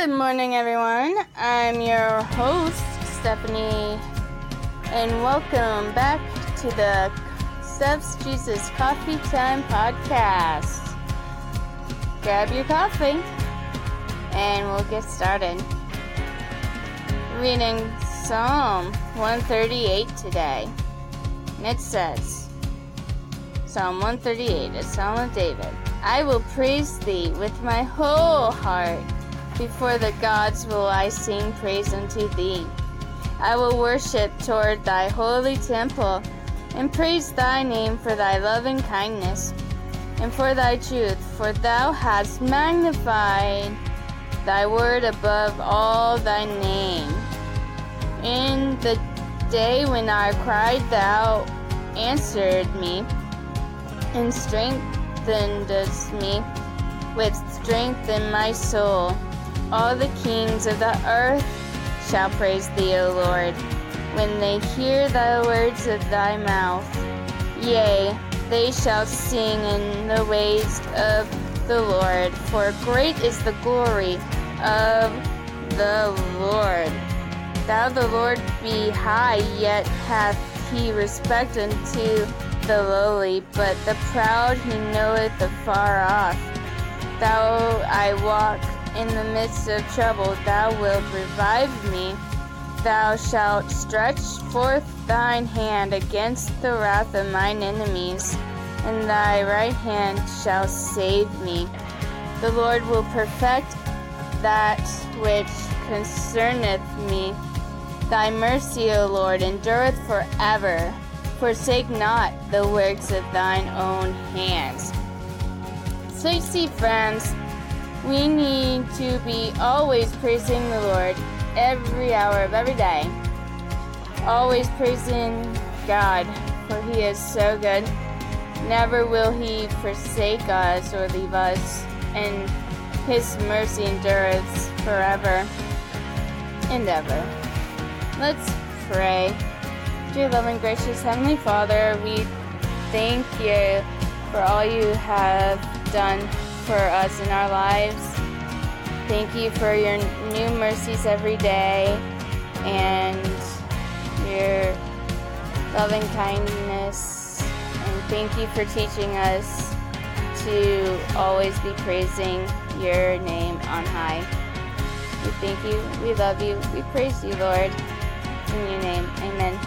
Good morning, everyone. I'm your host, Stephanie, and welcome back to the Steph's Jesus Coffee Time podcast. Grab your coffee, and we'll get started. Reading Psalm 138 today. And it says, Psalm 138, a Psalm of David. I will praise thee with my whole heart. Before the gods will I sing praise unto thee. I will worship toward thy holy temple and praise thy name for thy loving kindness and for thy truth, for thou hast magnified thy word above all thy name. In the day when I cried, thou answered me and strengthenedst me with strength in my soul. All the kings of the earth shall praise thee, O Lord, when they hear the words of thy mouth. Yea, they shall sing in the ways of the Lord, for great is the glory of the Lord. Thou the Lord be high, yet hath he respect unto the lowly, but the proud he knoweth afar off. Thou I walk in the midst of trouble, thou wilt revive me. Thou shalt stretch forth thine hand against the wrath of mine enemies, and thy right hand shall save me. The Lord will perfect that which concerneth me. Thy mercy, O Lord, endureth forever. Forsake not the works of thine own hands. So you see, friends, we need to be always praising the Lord every hour of every day. Always praising God, for He is so good. Never will He forsake us or leave us, and His mercy endures forever and ever. Let's pray. Dear loving, gracious Heavenly Father, we thank you for all you have done for us in our lives. Thank you for your new mercies every day and your loving kindness. And thank you for teaching us to always be praising your name on high. We thank you, we love you, we praise you, Lord. In your name, amen.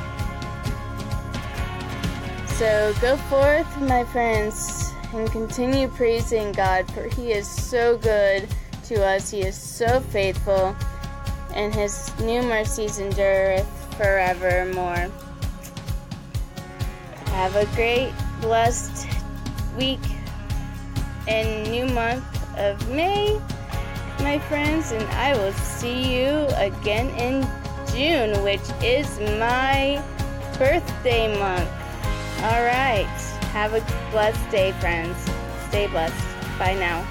So go forth, my friends and continue praising God, for He is so good to us. He is so faithful, and His new mercies endureth forevermore. Have a great, blessed week and new month of May, my friends, and I will see you again in June, which is my birthday month. All right. Have a blessed day, friends. Stay blessed. Bye now.